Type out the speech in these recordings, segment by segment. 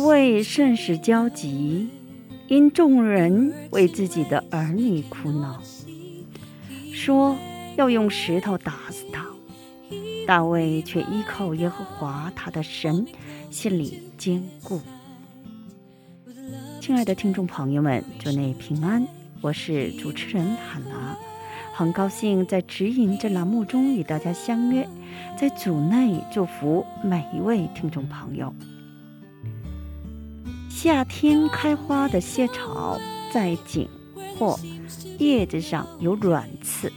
大卫甚是焦急，因众人为自己的儿女苦恼，说要用石头打死他。大卫却依靠耶和华他的神，心里坚固。亲爱的听众朋友们，祝你平安，我是主持人海娜，很高兴在指引这栏目中与大家相约，在组内祝福每一位听众朋友。夏天开花的蟹草在茎或叶子上有软刺，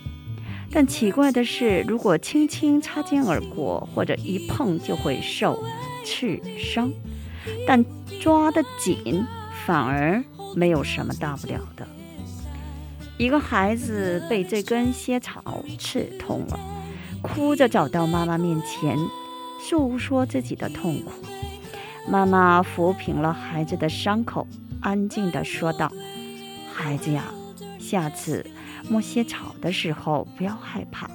但奇怪的是，如果轻轻擦肩而过，或者一碰就会受刺伤，但抓得紧反而没有什么大不了的。一个孩子被这根蝎草刺痛了，哭着找到妈妈面前，诉说自己的痛苦。妈妈抚平了孩子的伤口，安静地说道：“孩子呀，下次摸些草的时候不要害怕，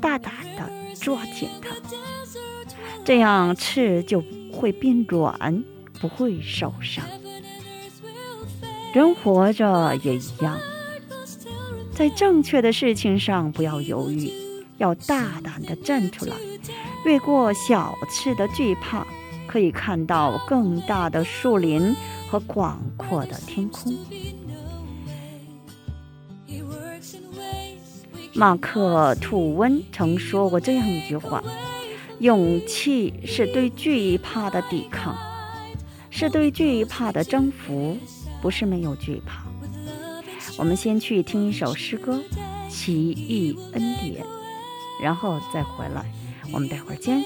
大胆地抓紧它，这样刺就会变软，不会受伤。人活着也一样，在正确的事情上不要犹豫，要大胆地站出来，越过小刺的惧怕。”可以看到更大的树林和广阔的天空。马克·吐温曾说过这样一句话：“勇气是对惧怕的抵抗，是对惧怕的征服，不是没有惧怕。”我们先去听一首诗歌《奇异恩典》，然后再回来。我们待会儿见。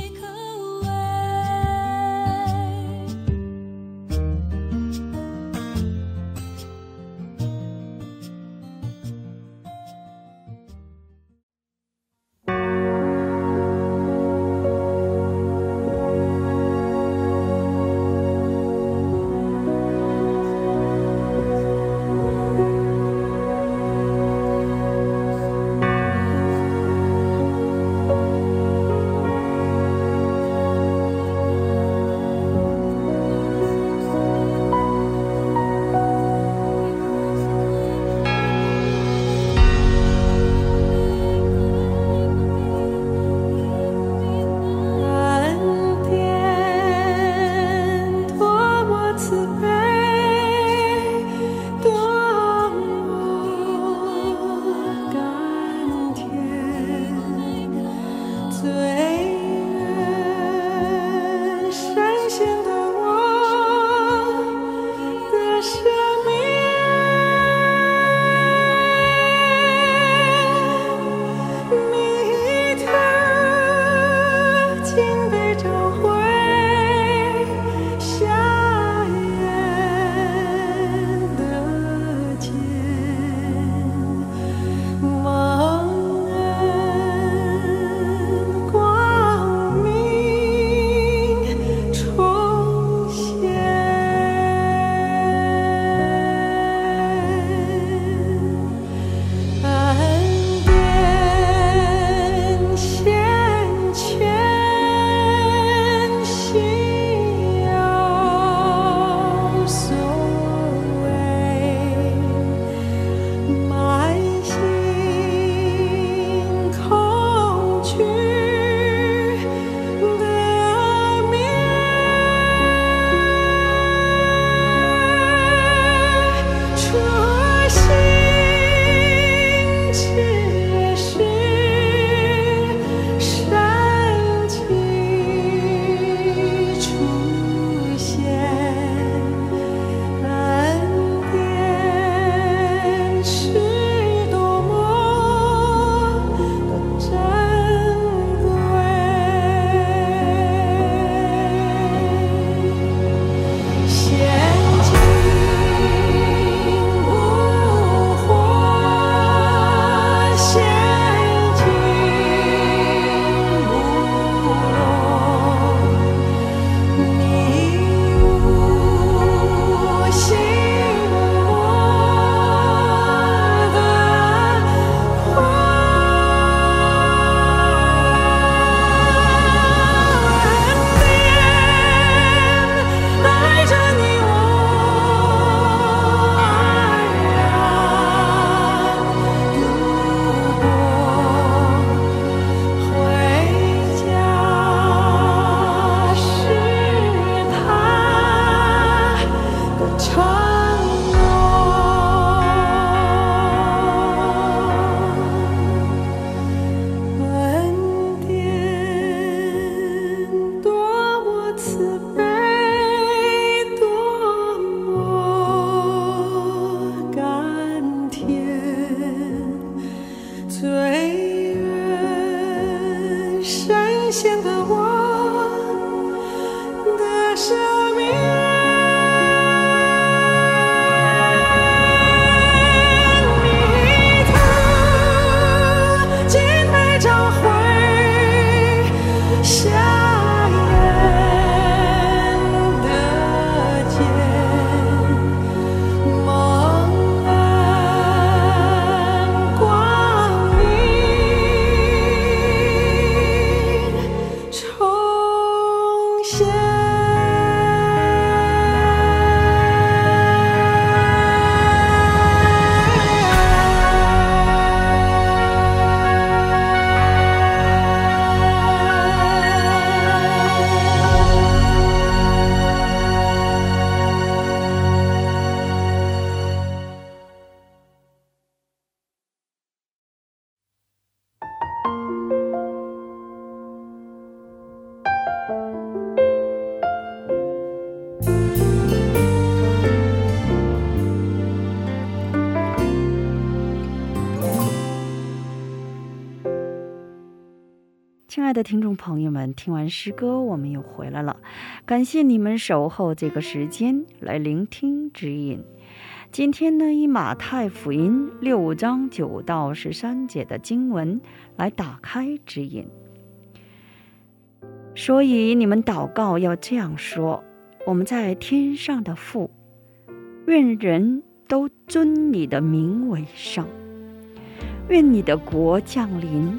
亲爱的听众朋友们，听完诗歌，我们又回来了。感谢你们守候这个时间来聆听指引。今天呢，以马太福音六章九到十三节的经文来打开指引。所以你们祷告要这样说：我们在天上的父，愿人都尊你的名为圣，愿你的国降临。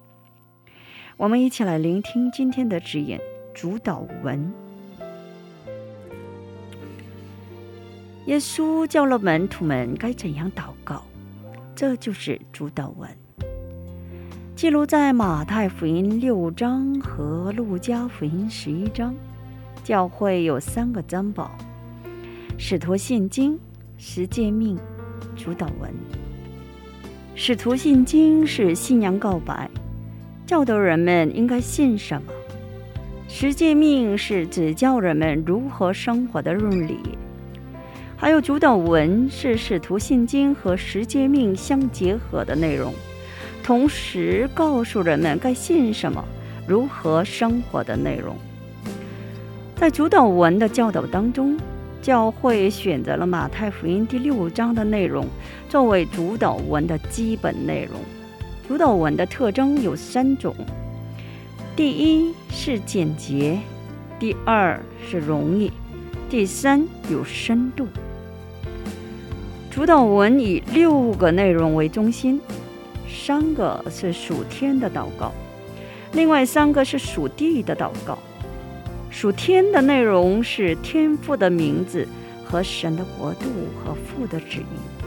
我们一起来聆听今天的指引主导文。耶稣教了门徒们该怎样祷告，这就是主导文，记录在马太福音六章和路加福音十一章。教会有三个珍宝：使徒信经、十诫命、主导文。使徒信经是信仰告白。教导人们应该信什么？十诫命是指教人们如何生活的伦理，还有主导文是使徒信经和十诫命相结合的内容，同时告诉人们该信什么、如何生活的内容。在主导文的教导当中，教会选择了马太福音第六章的内容作为主导文的基本内容。主导文的特征有三种：第一是简洁，第二是容易，第三有深度。主导文以六个内容为中心，三个是属天的祷告，另外三个是属地的祷告。属天的内容是天父的名字和神的国度和父的旨意。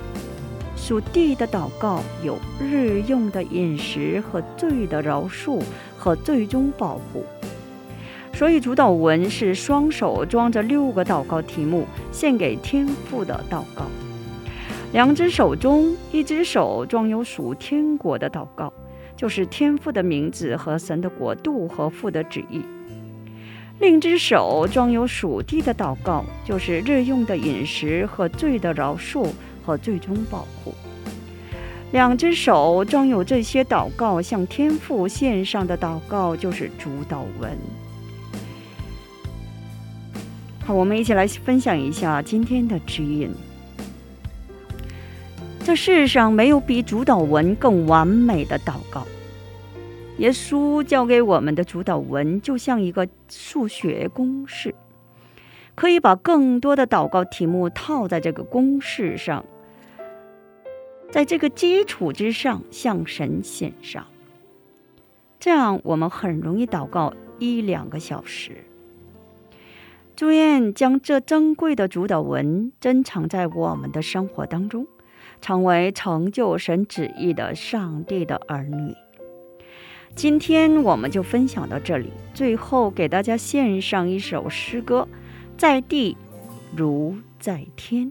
属地的祷告有日用的饮食和罪的饶恕和最终保护，所以主祷文是双手装着六个祷告题目献给天父的祷告。两只手中，一只手装有属天国的祷告，就是天父的名字和神的国度和父的旨意；另一只手装有属地的祷告，就是日用的饮食和罪的饶恕。和最终保护。两只手装有这些祷告，向天父献上的祷告就是主祷文。好，我们一起来分享一下今天的指引。这世上没有比主祷文更完美的祷告。耶稣教给我们的主祷文就像一个数学公式，可以把更多的祷告题目套在这个公式上。在这个基础之上向神献上，这样我们很容易祷告一两个小时。祝愿将这珍贵的主导文珍藏在我们的生活当中，成为成就神旨意的上帝的儿女。今天我们就分享到这里，最后给大家献上一首诗歌：在地如在天。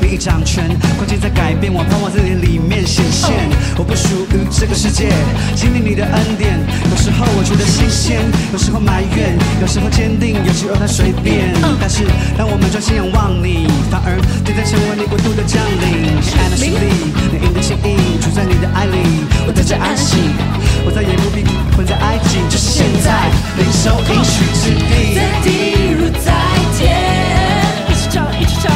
你已掌权，关键在改变，我盼望在你里面显现。我不属于这个世界，经历你的恩典。有时候我觉得新鲜，有时候埋怨，有时候坚定，有时候太随便。但是当我们专心仰望你，反而对待成为你国度的将领。你爱的实力，你应的心意，住在你的爱里，我得着安息。我再也不必困在埃及，就是现在，领受应许之地。在地如在天，一起唱，一起唱